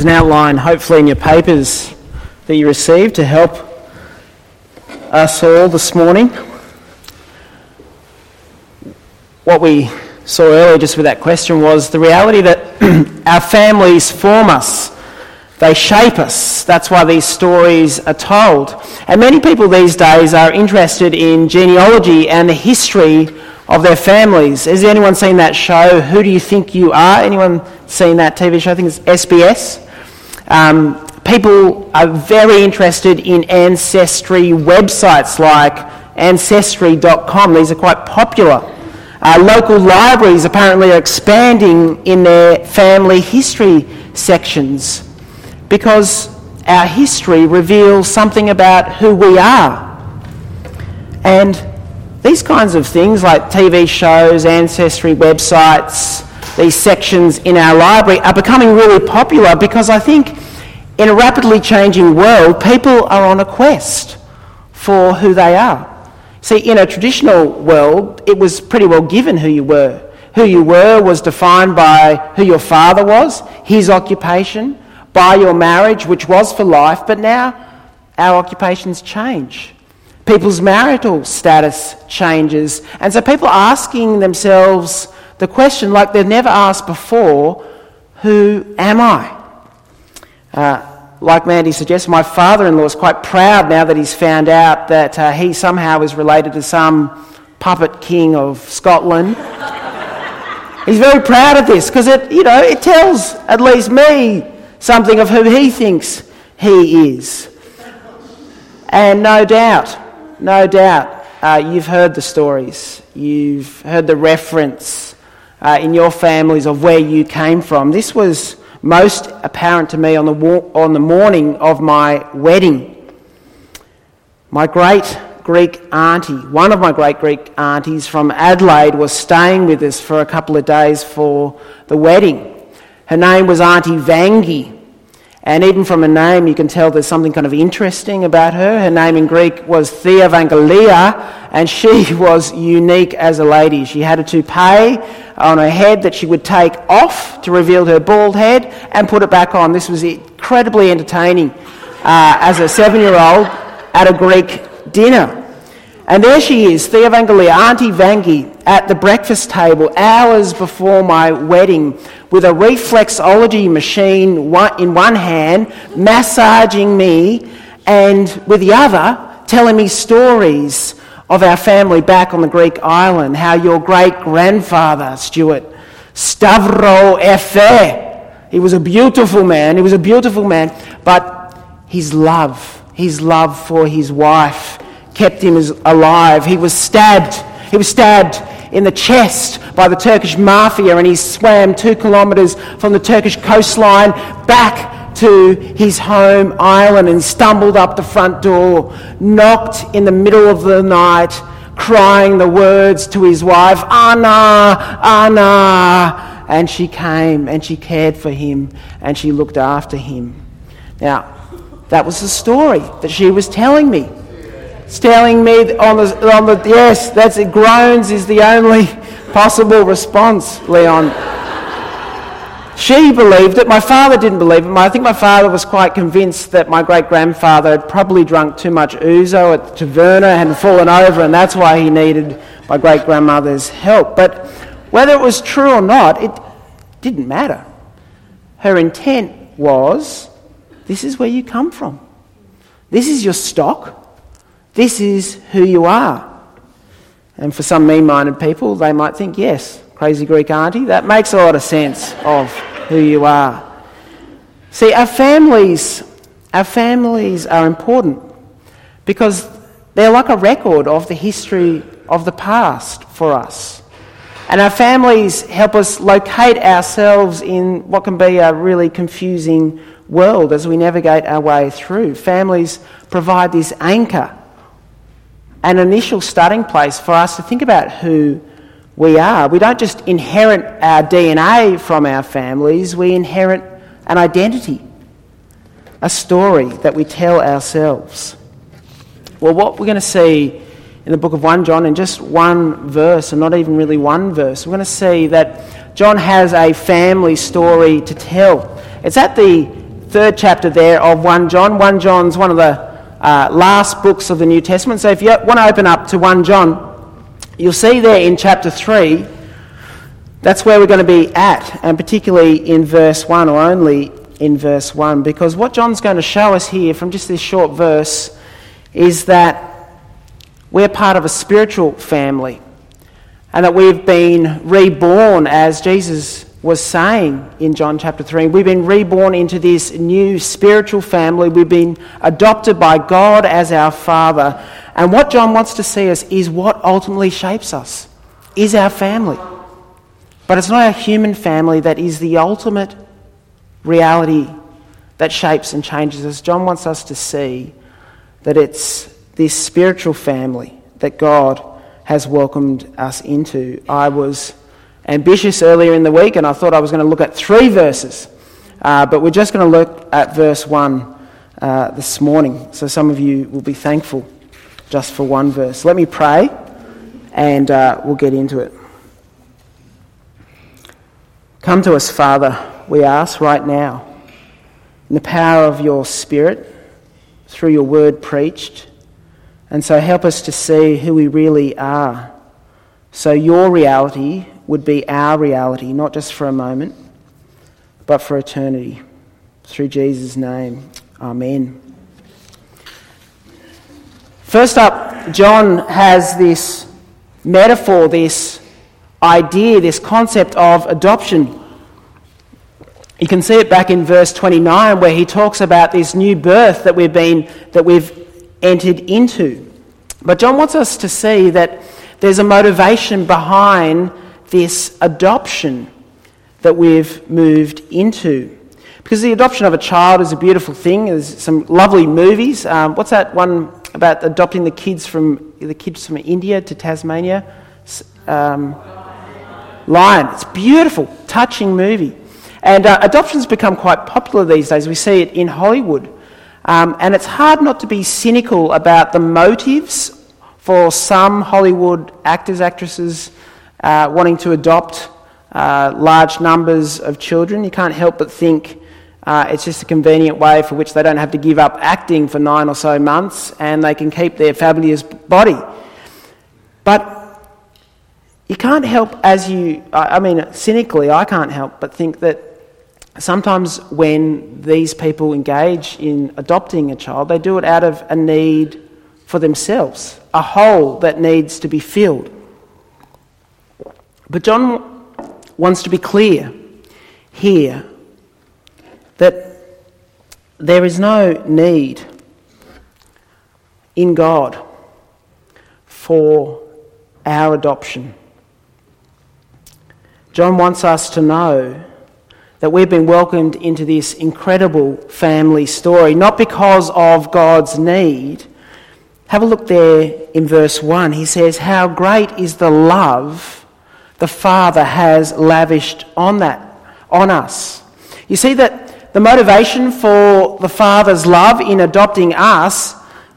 an outline, hopefully, in your papers that you received to help us all this morning. What we saw earlier, just with that question, was the reality that our families form us. They shape us. That's why these stories are told. And many people these days are interested in genealogy and the history of their families. Has anyone seen that show, Who Do You Think You Are? Anyone seen that TV show? I think it's SBS. Um, people are very interested in ancestry websites like ancestry.com. These are quite popular. Uh, local libraries apparently are expanding in their family history sections because our history reveals something about who we are. And these kinds of things, like TV shows, ancestry websites, these sections in our library, are becoming really popular because I think in a rapidly changing world, people are on a quest for who they are. See, in a traditional world, it was pretty well given who you were. Who you were was defined by who your father was, his occupation, by your marriage, which was for life, but now our occupations change. People's marital status changes. And so people are asking themselves the question, like they've never asked before who am I? Uh, like Mandy suggests, my father in law is quite proud now that he's found out that uh, he somehow is related to some puppet king of Scotland. he's very proud of this because it, you know, it tells at least me something of who he thinks he is. And no doubt, no doubt, uh, you've heard the stories, you've heard the reference uh, in your families of where you came from. This was most apparent to me on the, on the morning of my wedding. My great Greek auntie, one of my great Greek aunties from Adelaide, was staying with us for a couple of days for the wedding. Her name was Auntie Vangi. And even from her name, you can tell there's something kind of interesting about her. Her name in Greek was Theovangelia, and she was unique as a lady. She had a toupee on her head that she would take off to reveal her bald head and put it back on. This was incredibly entertaining uh, as a seven year old at a Greek dinner. And there she is, Theovangelia, Auntie Vangi, at the breakfast table hours before my wedding with a reflexology machine in one hand, massaging me, and with the other, telling me stories of our family back on the Greek island, how your great grandfather, Stuart, Stavro Efe, he was a beautiful man, he was a beautiful man, but his love, his love for his wife, kept him alive. He was stabbed. He was stabbed in the chest by the Turkish mafia and he swam two kilometres from the Turkish coastline back to his home island and stumbled up the front door, knocked in the middle of the night, crying the words to his wife, Anna, Anna. And she came and she cared for him and she looked after him. Now, that was the story that she was telling me telling me on the, on the yes, that's it, groans is the only possible response, Leon. She believed it. My father didn't believe it. I think my father was quite convinced that my great grandfather had probably drunk too much ouzo at the taverna and fallen over, and that's why he needed my great grandmother's help. But whether it was true or not, it didn't matter. Her intent was this is where you come from, this is your stock. This is who you are. And for some mean minded people, they might think, yes, crazy Greek auntie, that makes a lot of sense of who you are. See, our families, our families are important because they're like a record of the history of the past for us. And our families help us locate ourselves in what can be a really confusing world as we navigate our way through. Families provide this anchor an initial starting place for us to think about who we are. We don't just inherit our DNA from our families, we inherit an identity, a story that we tell ourselves. Well, what we're going to see in the book of 1 John in just one verse, and not even really one verse, we're going to see that John has a family story to tell. It's at the third chapter there of 1 John. 1 John's one of the uh, last books of the New Testament. So if you want to open up to 1 John, you'll see there in chapter 3, that's where we're going to be at, and particularly in verse 1 or only in verse 1, because what John's going to show us here from just this short verse is that we're part of a spiritual family and that we've been reborn, as Jesus was saying in John chapter 3. We've been reborn into this new spiritual family. We've been adopted by God as our Father. And what John wants to see us is what ultimately shapes us, is our family. But it's not our human family that is the ultimate reality that shapes and changes us. John wants us to see that it's this spiritual family that God has welcomed us into. I was ambitious earlier in the week and I thought I was going to look at three verses, uh, but we're just going to look at verse 1 uh, this morning. So some of you will be thankful just for one verse. Let me pray and uh, we'll get into it. Come to us, Father, we ask right now, in the power of your Spirit, through your word preached. And so help us to see who we really are. So your reality would be our reality, not just for a moment, but for eternity. Through Jesus' name, Amen. First up, John has this metaphor, this idea, this concept of adoption. You can see it back in verse 29 where he talks about this new birth that we've been that we've entered into. But John wants us to see that there's a motivation behind this adoption that we've moved into. Because the adoption of a child is a beautiful thing. There's some lovely movies. Um, what's that one about adopting the kids from the kids from India to Tasmania? Um, Lion. It's beautiful, touching movie. And uh, adoption's become quite popular these days. We see it in Hollywood. Um, and it's hard not to be cynical about the motives for some Hollywood actors, actresses uh, wanting to adopt uh, large numbers of children. You can't help but think uh, it's just a convenient way for which they don't have to give up acting for nine or so months and they can keep their fabulous body. But you can't help, as you, I mean, cynically, I can't help but think that sometimes when these people engage in adopting a child, they do it out of a need for themselves, a hole that needs to be filled. But John wants to be clear here that there is no need in God for our adoption. John wants us to know that we've been welcomed into this incredible family story, not because of God's need. Have a look there in verse 1. He says, How great is the love the Father has lavished on that, on us. You see that the motivation for the Father's love in adopting us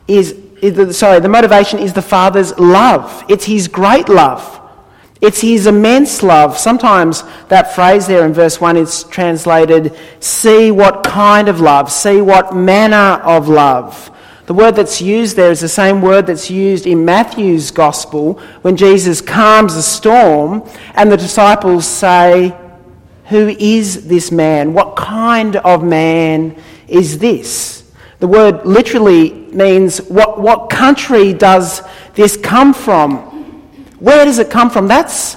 is, is sorry, the motivation is the Father's love. It's His great love. It's his immense love. Sometimes that phrase there in verse 1 is translated, see what kind of love, see what manner of love. The word that's used there is the same word that's used in Matthew's gospel when Jesus calms a storm and the disciples say, Who is this man? What kind of man is this? The word literally means, What, what country does this come from? Where does it come from? That's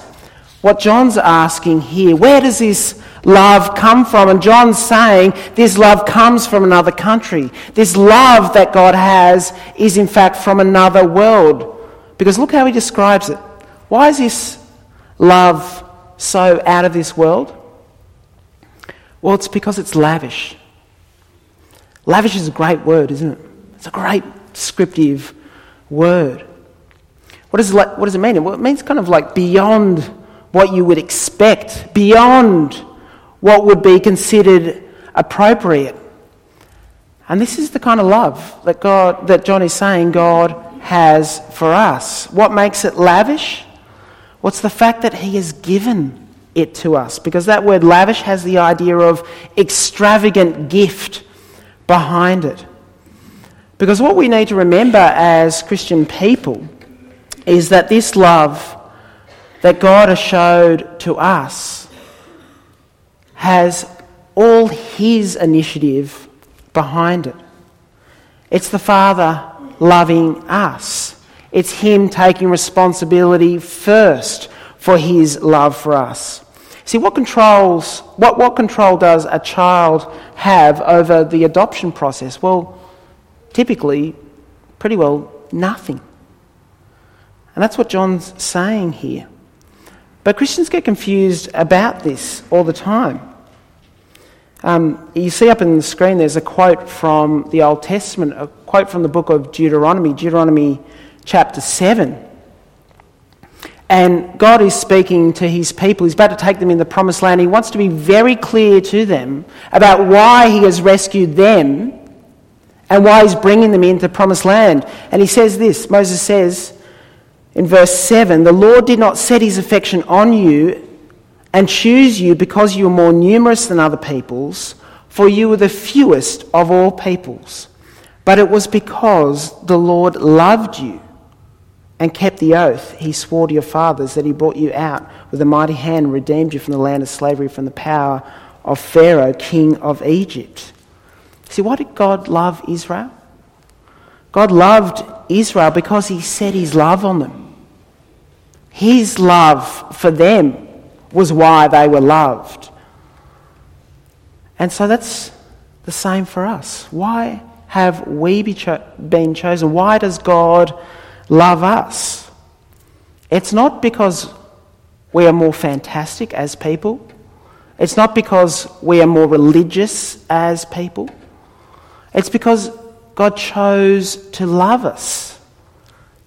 what John's asking here. Where does this love come from? And John's saying this love comes from another country. This love that God has is, in fact, from another world. Because look how he describes it. Why is this love so out of this world? Well, it's because it's lavish. Lavish is a great word, isn't it? It's a great descriptive word. What does, it, what does it mean? Well, it means kind of like beyond what you would expect, beyond what would be considered appropriate. And this is the kind of love that God that John is saying God has for us. What makes it lavish? What's the fact that he has given it to us. Because that word lavish has the idea of extravagant gift behind it. Because what we need to remember as Christian people is that this love that God has showed to us has all His initiative behind it. It's the Father loving us. It's Him taking responsibility first for His love for us. See, what controls, what, what control does a child have over the adoption process? Well, typically, pretty well, nothing. And that's what John's saying here. But Christians get confused about this all the time. Um, you see up in the screen there's a quote from the Old Testament, a quote from the book of Deuteronomy, Deuteronomy chapter 7. And God is speaking to his people. He's about to take them in the promised land. He wants to be very clear to them about why he has rescued them and why he's bringing them into the promised land. And he says this Moses says in verse 7 The Lord did not set his affection on you and choose you because you were more numerous than other peoples, for you were the fewest of all peoples. But it was because the Lord loved you and kept the oath he swore to your fathers that he brought you out with a mighty hand and redeemed you from the land of slavery, from the power of Pharaoh, king of Egypt. See, why did God love Israel? God loved Israel because he set his love on them. His love for them was why they were loved. And so that's the same for us. Why have we be cho- been chosen? Why does God love us? It's not because we are more fantastic as people. It's not because we are more religious as people. It's because God chose to love us.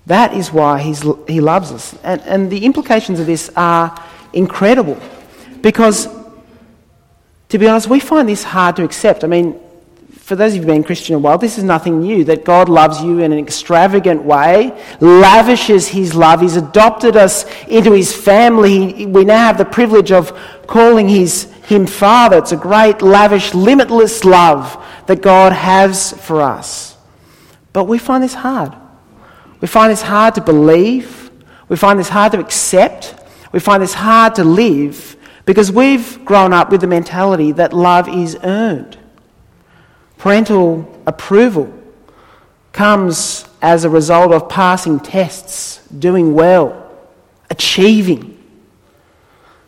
That is why he's, He loves us. And, and the implications of this are incredible. Because, to be honest, we find this hard to accept. I mean, for those of you who've been Christian a while, this is nothing new. That God loves you in an extravagant way, lavishes His love. He's adopted us into His family. We now have the privilege of calling his, Him Father. It's a great, lavish, limitless love that God has for us. But we find this hard. We find this hard to believe. We find this hard to accept. We find this hard to live because we've grown up with the mentality that love is earned. Parental approval comes as a result of passing tests, doing well, achieving.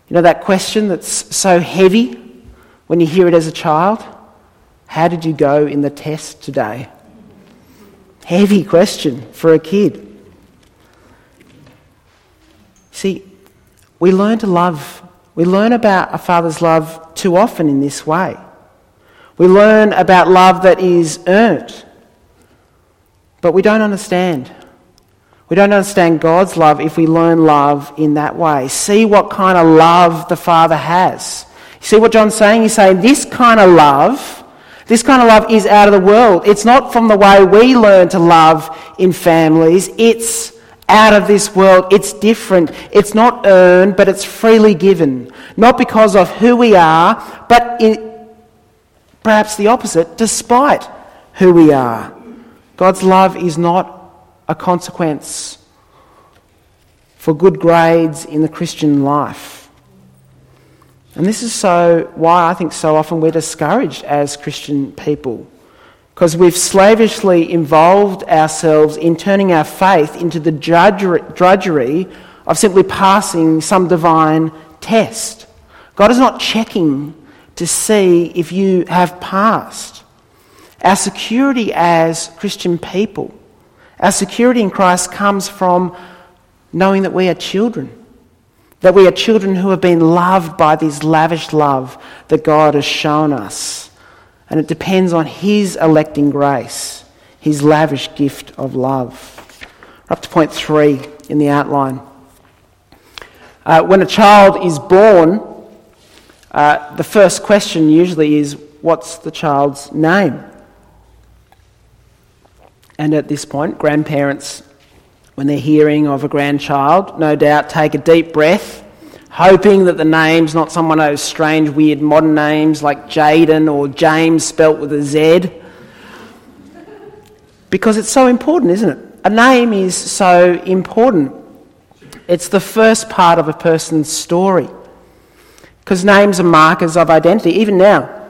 You know that question that's so heavy when you hear it as a child? How did you go in the test today? Heavy question for a kid. See, we learn to love, we learn about a father's love too often in this way. We learn about love that is earned, but we don't understand. We don't understand God's love if we learn love in that way. See what kind of love the Father has. See what John's saying? He's saying this kind of love, this kind of love is out of the world. It's not from the way we learn to love in families. It's out of this world. It's different. It's not earned, but it's freely given. Not because of who we are, but in, perhaps the opposite, despite who we are. God's love is not a consequence for good grades in the Christian life. And this is so why I think so often we're discouraged as Christian people because we've slavishly involved ourselves in turning our faith into the drudgery of simply passing some divine test. God is not checking to see if you have passed. Our security as Christian people, our security in Christ comes from knowing that we are children. That we are children who have been loved by this lavish love that God has shown us. And it depends on His electing grace, His lavish gift of love. We're up to point three in the outline. Uh, when a child is born, uh, the first question usually is what's the child's name? And at this point, grandparents, when they're hearing of a grandchild, no doubt take a deep breath, hoping that the name's not someone of those strange, weird modern names like Jaden or James spelt with a Z. Because it's so important, isn't it? A name is so important. It's the first part of a person's story. Because names are markers of identity, even now.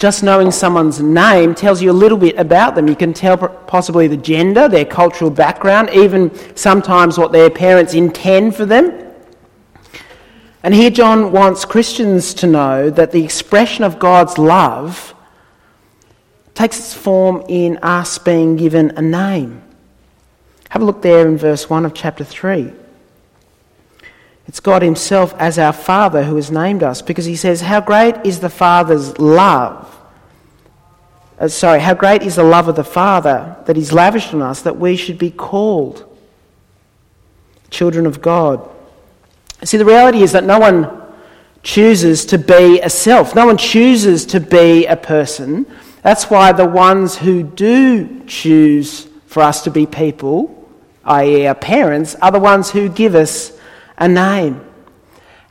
Just knowing someone's name tells you a little bit about them. You can tell possibly the gender, their cultural background, even sometimes what their parents intend for them. And here John wants Christians to know that the expression of God's love takes its form in us being given a name. Have a look there in verse 1 of chapter 3. It's God Himself as our Father who has named us because He says, How great is the Father's love? Uh, sorry, how great is the love of the Father that He's lavished on us that we should be called children of God. See, the reality is that no one chooses to be a self, no one chooses to be a person. That's why the ones who do choose for us to be people, i.e., our parents, are the ones who give us a name.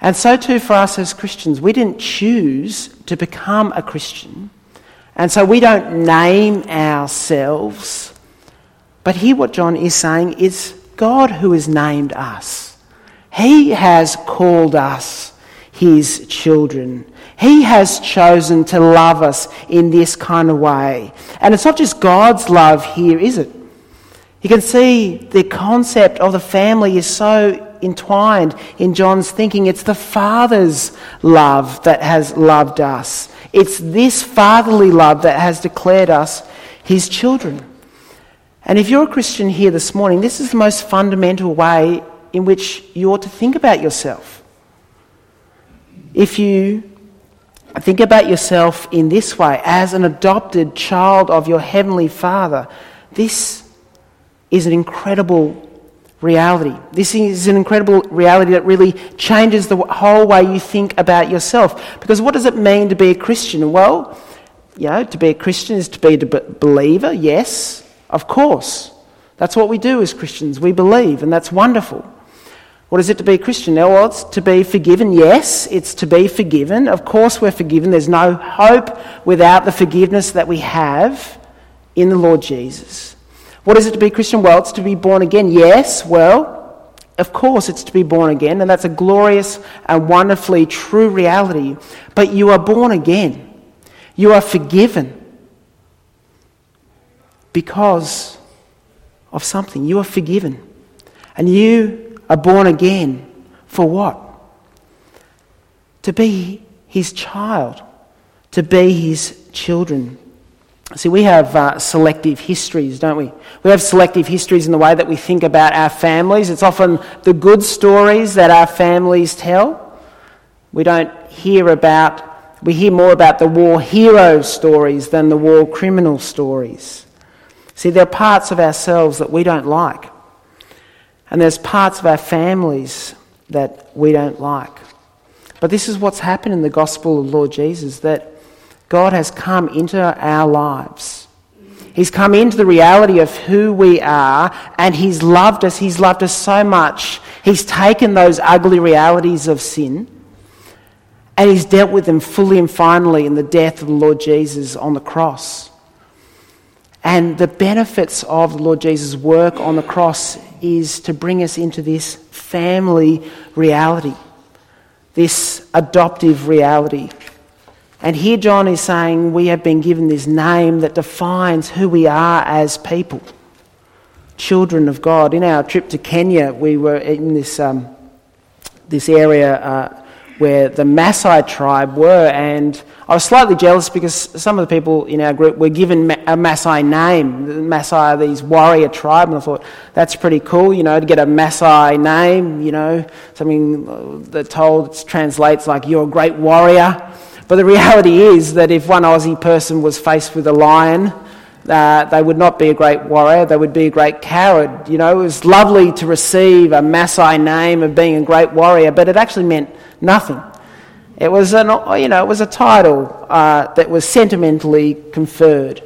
And so too for us as Christians. We didn't choose to become a Christian. And so we don't name ourselves. But here, what John is saying is God who has named us. He has called us his children. He has chosen to love us in this kind of way. And it's not just God's love here, is it? You can see the concept of the family is so entwined in John's thinking. It's the Father's love that has loved us. It's this fatherly love that has declared us his children. And if you're a Christian here this morning, this is the most fundamental way in which you ought to think about yourself. If you think about yourself in this way, as an adopted child of your Heavenly Father, this is an incredible reality. This is an incredible reality that really changes the whole way you think about yourself. Because what does it mean to be a Christian? Well, you know, to be a Christian is to be a believer, yes, of course. That's what we do as Christians. We believe, and that's wonderful. What is it to be a Christian? Well, it's to be forgiven. Yes, it's to be forgiven. Of course, we're forgiven. There's no hope without the forgiveness that we have in the Lord Jesus. What is it to be Christian? Well, it's to be born again. Yes, well, of course, it's to be born again, and that's a glorious and wonderfully true reality. But you are born again, you are forgiven because of something. You are forgiven. And you are born again for what? To be his child, to be his children. See, we have uh, selective histories, don't we? We have selective histories in the way that we think about our families. It's often the good stories that our families tell. We don't hear about, we hear more about the war hero stories than the war criminal stories. See, there are parts of ourselves that we don't like. And there's parts of our families that we don't like. But this is what's happened in the gospel of Lord Jesus that God has come into our lives. He's come into the reality of who we are and He's loved us. He's loved us so much. He's taken those ugly realities of sin and He's dealt with them fully and finally in the death of the Lord Jesus on the cross. And the benefits of the Lord Jesus' work on the cross is to bring us into this family reality, this adoptive reality and here John is saying we have been given this name that defines who we are as people, children of God. In our trip to Kenya, we were in this, um, this area uh, where the Maasai tribe were, and I was slightly jealous because some of the people in our group were given a Maasai name. The Maasai are these warrior tribe, and I thought that's pretty cool, you know, to get a Maasai name, you know, something that told translates like you're a great warrior. But the reality is that if one Aussie person was faced with a lion, uh, they would not be a great warrior, they would be a great coward. You know, it was lovely to receive a Maasai name of being a great warrior, but it actually meant nothing. It was, an, you know, it was a title uh, that was sentimentally conferred.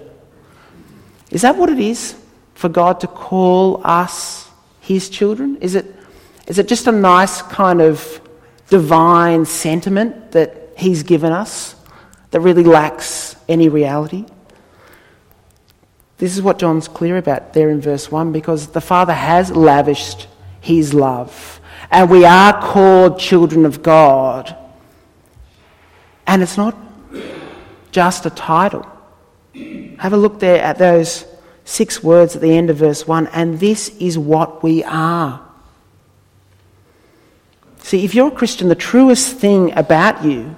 Is that what it is for God to call us his children? Is it, Is it just a nice kind of divine sentiment that He's given us that really lacks any reality? This is what John's clear about there in verse 1 because the Father has lavished His love, and we are called children of God. And it's not just a title. Have a look there at those six words at the end of verse 1 and this is what we are. See, if you're a Christian, the truest thing about you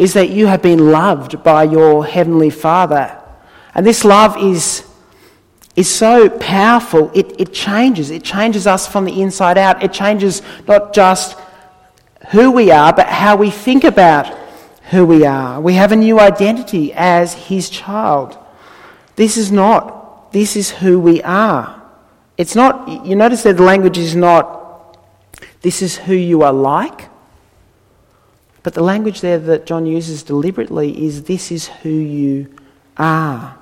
is that you have been loved by your Heavenly Father. And this love is, is so powerful, it, it changes. It changes us from the inside out. It changes not just who we are, but how we think about who we are. We have a new identity as His child. This is not, this is who we are. It's not, you notice that the language is not, this is who you are like. But the language there that John uses deliberately is, this is who you are.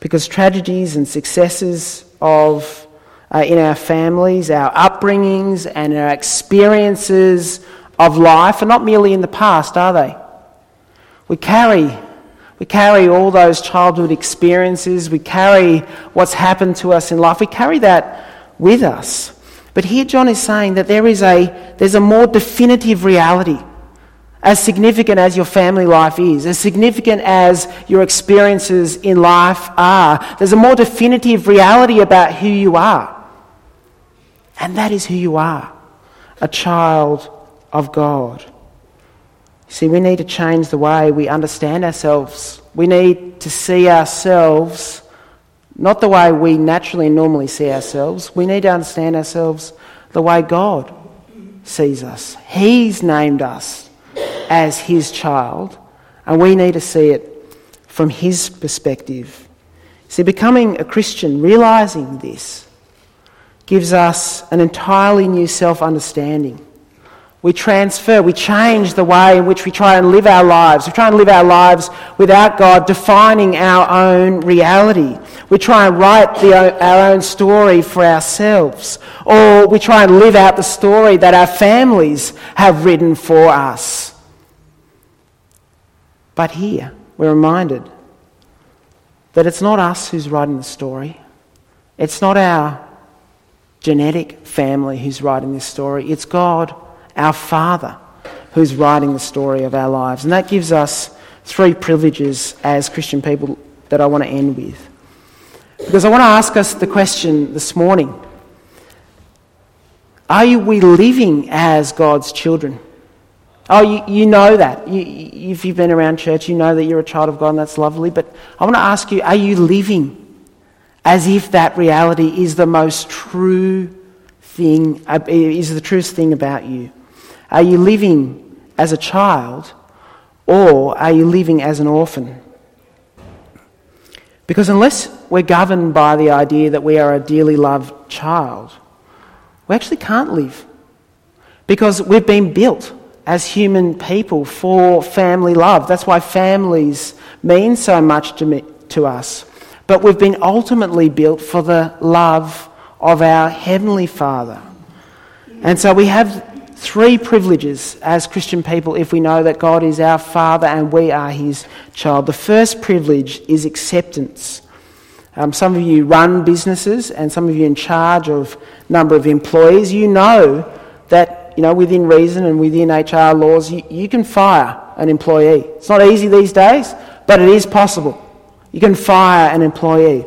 Because tragedies and successes of uh, in our families, our upbringings, and our experiences of life are not merely in the past, are they? We carry, we carry all those childhood experiences, we carry what's happened to us in life, we carry that with us. But here John is saying that there is a, there's a more definitive reality. As significant as your family life is, as significant as your experiences in life are, there's a more definitive reality about who you are. And that is who you are a child of God. See, we need to change the way we understand ourselves. We need to see ourselves not the way we naturally and normally see ourselves. We need to understand ourselves the way God sees us. He's named us as His child, and we need to see it from His perspective. See, becoming a Christian, realizing this, gives us an entirely new self understanding. We transfer, we change the way in which we try and live our lives. We try and live our lives without God defining our own reality. We try and write the, our own story for ourselves. Or we try and live out the story that our families have written for us. But here, we're reminded that it's not us who's writing the story. It's not our genetic family who's writing this story. It's God our Father who's writing the story of our lives. And that gives us three privileges as Christian people that I want to end with. Because I want to ask us the question this morning Are we living as God's children? Oh, you, you know that. You, if you've been around church, you know that you're a child of God, and that's lovely. But I want to ask you Are you living as if that reality is the most true thing, is the truest thing about you? Are you living as a child or are you living as an orphan? Because unless we're governed by the idea that we are a dearly loved child, we actually can't live. Because we've been built as human people for family love. That's why families mean so much to, me, to us. But we've been ultimately built for the love of our Heavenly Father. And so we have three privileges as Christian people if we know that God is our Father and we are His child. The first privilege is acceptance. Um, some of you run businesses and some of you in charge of number of employees. You know that, you know, within reason and within HR laws, you, you can fire an employee. It's not easy these days, but it is possible. You can fire an employee.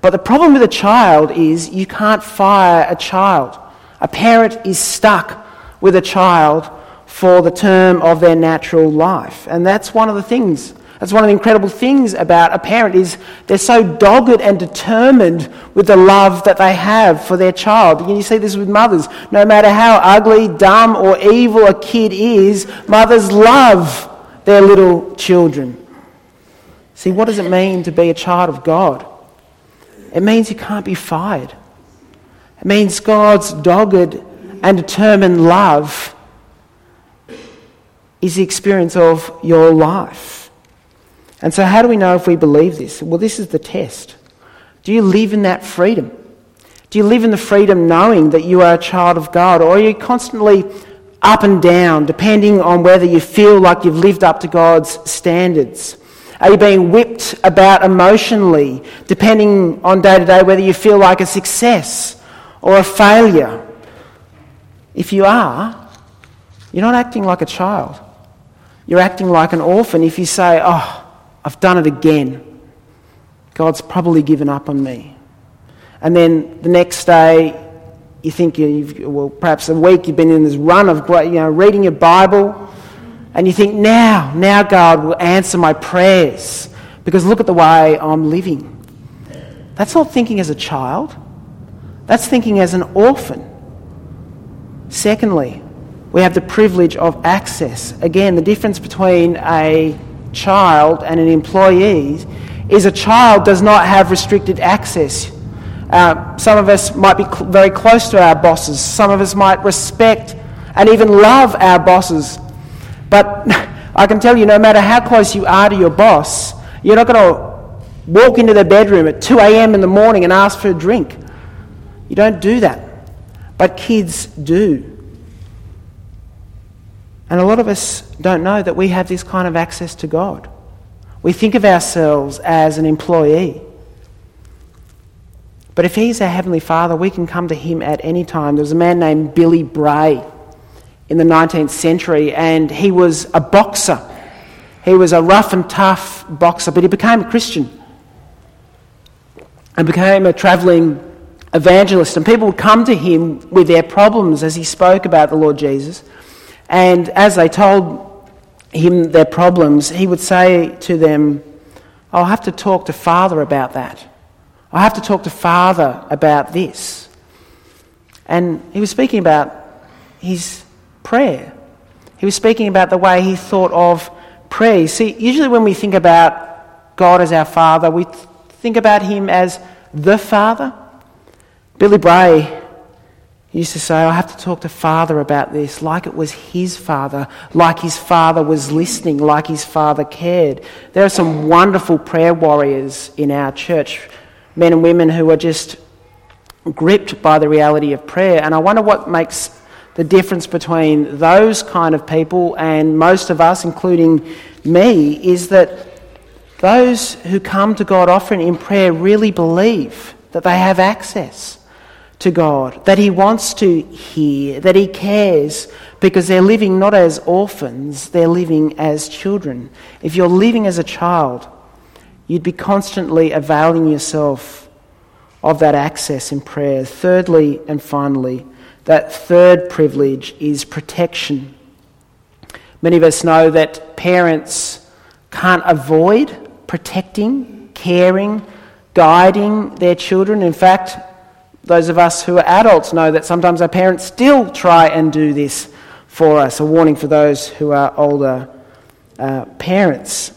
But the problem with a child is you can't fire a child. A parent is stuck with a child for the term of their natural life. And that's one of the things. That's one of the incredible things about a parent is they're so dogged and determined with the love that they have for their child. And you see this with mothers. No matter how ugly, dumb, or evil a kid is, mothers love their little children. See, what does it mean to be a child of God? It means you can't be fired. It means God's dogged and determined love is the experience of your life. And so, how do we know if we believe this? Well, this is the test. Do you live in that freedom? Do you live in the freedom knowing that you are a child of God? Or are you constantly up and down, depending on whether you feel like you've lived up to God's standards? Are you being whipped about emotionally, depending on day to day whether you feel like a success or a failure? If you are, you're not acting like a child. You're acting like an orphan if you say, Oh, I've done it again. God's probably given up on me. And then the next day, you think you've, well, perhaps a week you've been in this run of, you know, reading your Bible, and you think, now, now God will answer my prayers because look at the way I'm living. That's not thinking as a child, that's thinking as an orphan. Secondly, we have the privilege of access. Again, the difference between a child and an employee is a child does not have restricted access. Uh, some of us might be cl- very close to our bosses. Some of us might respect and even love our bosses. But I can tell you, no matter how close you are to your boss, you're not going to walk into their bedroom at 2 a.m. in the morning and ask for a drink. You don't do that. But kids do. And a lot of us don't know that we have this kind of access to God. We think of ourselves as an employee. But if He's our Heavenly Father, we can come to Him at any time. There was a man named Billy Bray in the 19th century, and he was a boxer. He was a rough and tough boxer, but he became a Christian and became a travelling evangelist. And people would come to him with their problems as he spoke about the Lord Jesus. And as they told him their problems, he would say to them, I'll have to talk to Father about that. I'll have to talk to Father about this. And he was speaking about his prayer. He was speaking about the way he thought of prayer. See, usually when we think about God as our Father, we think about Him as the Father. Billy Bray he used to say, I have to talk to Father about this, like it was his father, like his father was listening, like his father cared. There are some wonderful prayer warriors in our church, men and women who are just gripped by the reality of prayer. And I wonder what makes the difference between those kind of people and most of us, including me, is that those who come to God offering in prayer really believe that they have access to God, that He wants to hear, that He cares, because they're living not as orphans, they're living as children. If you're living as a child, you'd be constantly availing yourself of that access in prayer. Thirdly and finally, that third privilege is protection. Many of us know that parents can't avoid protecting, caring, guiding their children. In fact, those of us who are adults know that sometimes our parents still try and do this for us. A warning for those who are older uh, parents.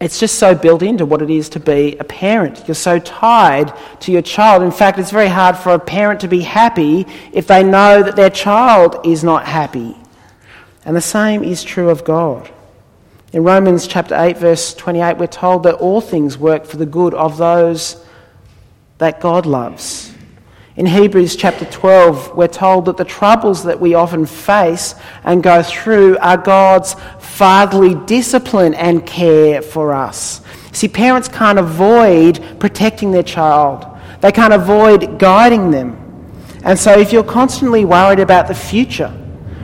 It's just so built into what it is to be a parent. You're so tied to your child. In fact, it's very hard for a parent to be happy if they know that their child is not happy. And the same is true of God. In Romans chapter 8, verse 28, we're told that all things work for the good of those that God loves. In Hebrews chapter 12, we're told that the troubles that we often face and go through are God's fatherly discipline and care for us. See, parents can't avoid protecting their child, they can't avoid guiding them. And so, if you're constantly worried about the future,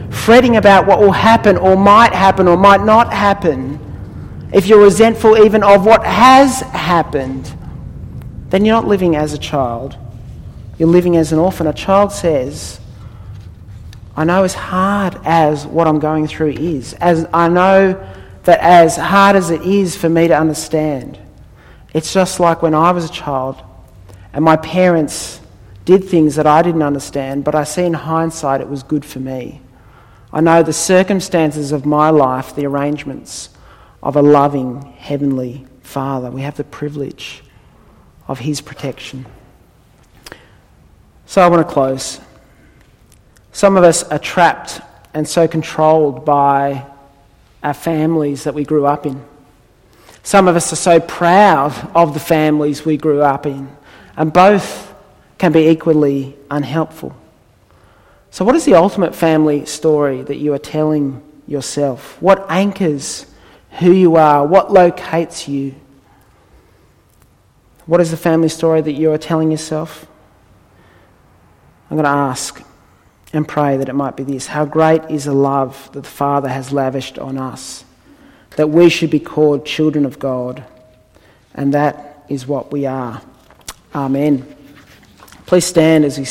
fretting about what will happen or might happen or might not happen, if you're resentful even of what has happened, then you're not living as a child. You're living as an orphan. A child says, I know as hard as what I'm going through is, as I know that as hard as it is for me to understand, it's just like when I was a child and my parents did things that I didn't understand, but I see in hindsight it was good for me. I know the circumstances of my life, the arrangements of a loving Heavenly Father. We have the privilege of His protection. So I want to close. Some of us are trapped and so controlled by our families that we grew up in. Some of us are so proud of the families we grew up in. And both can be equally unhelpful. So, what is the ultimate family story that you are telling yourself? What anchors who you are? What locates you? What is the family story that you are telling yourself? I'm going to ask and pray that it might be this How great is the love that the Father has lavished on us, that we should be called children of God, and that is what we are. Amen. Please stand as we sing.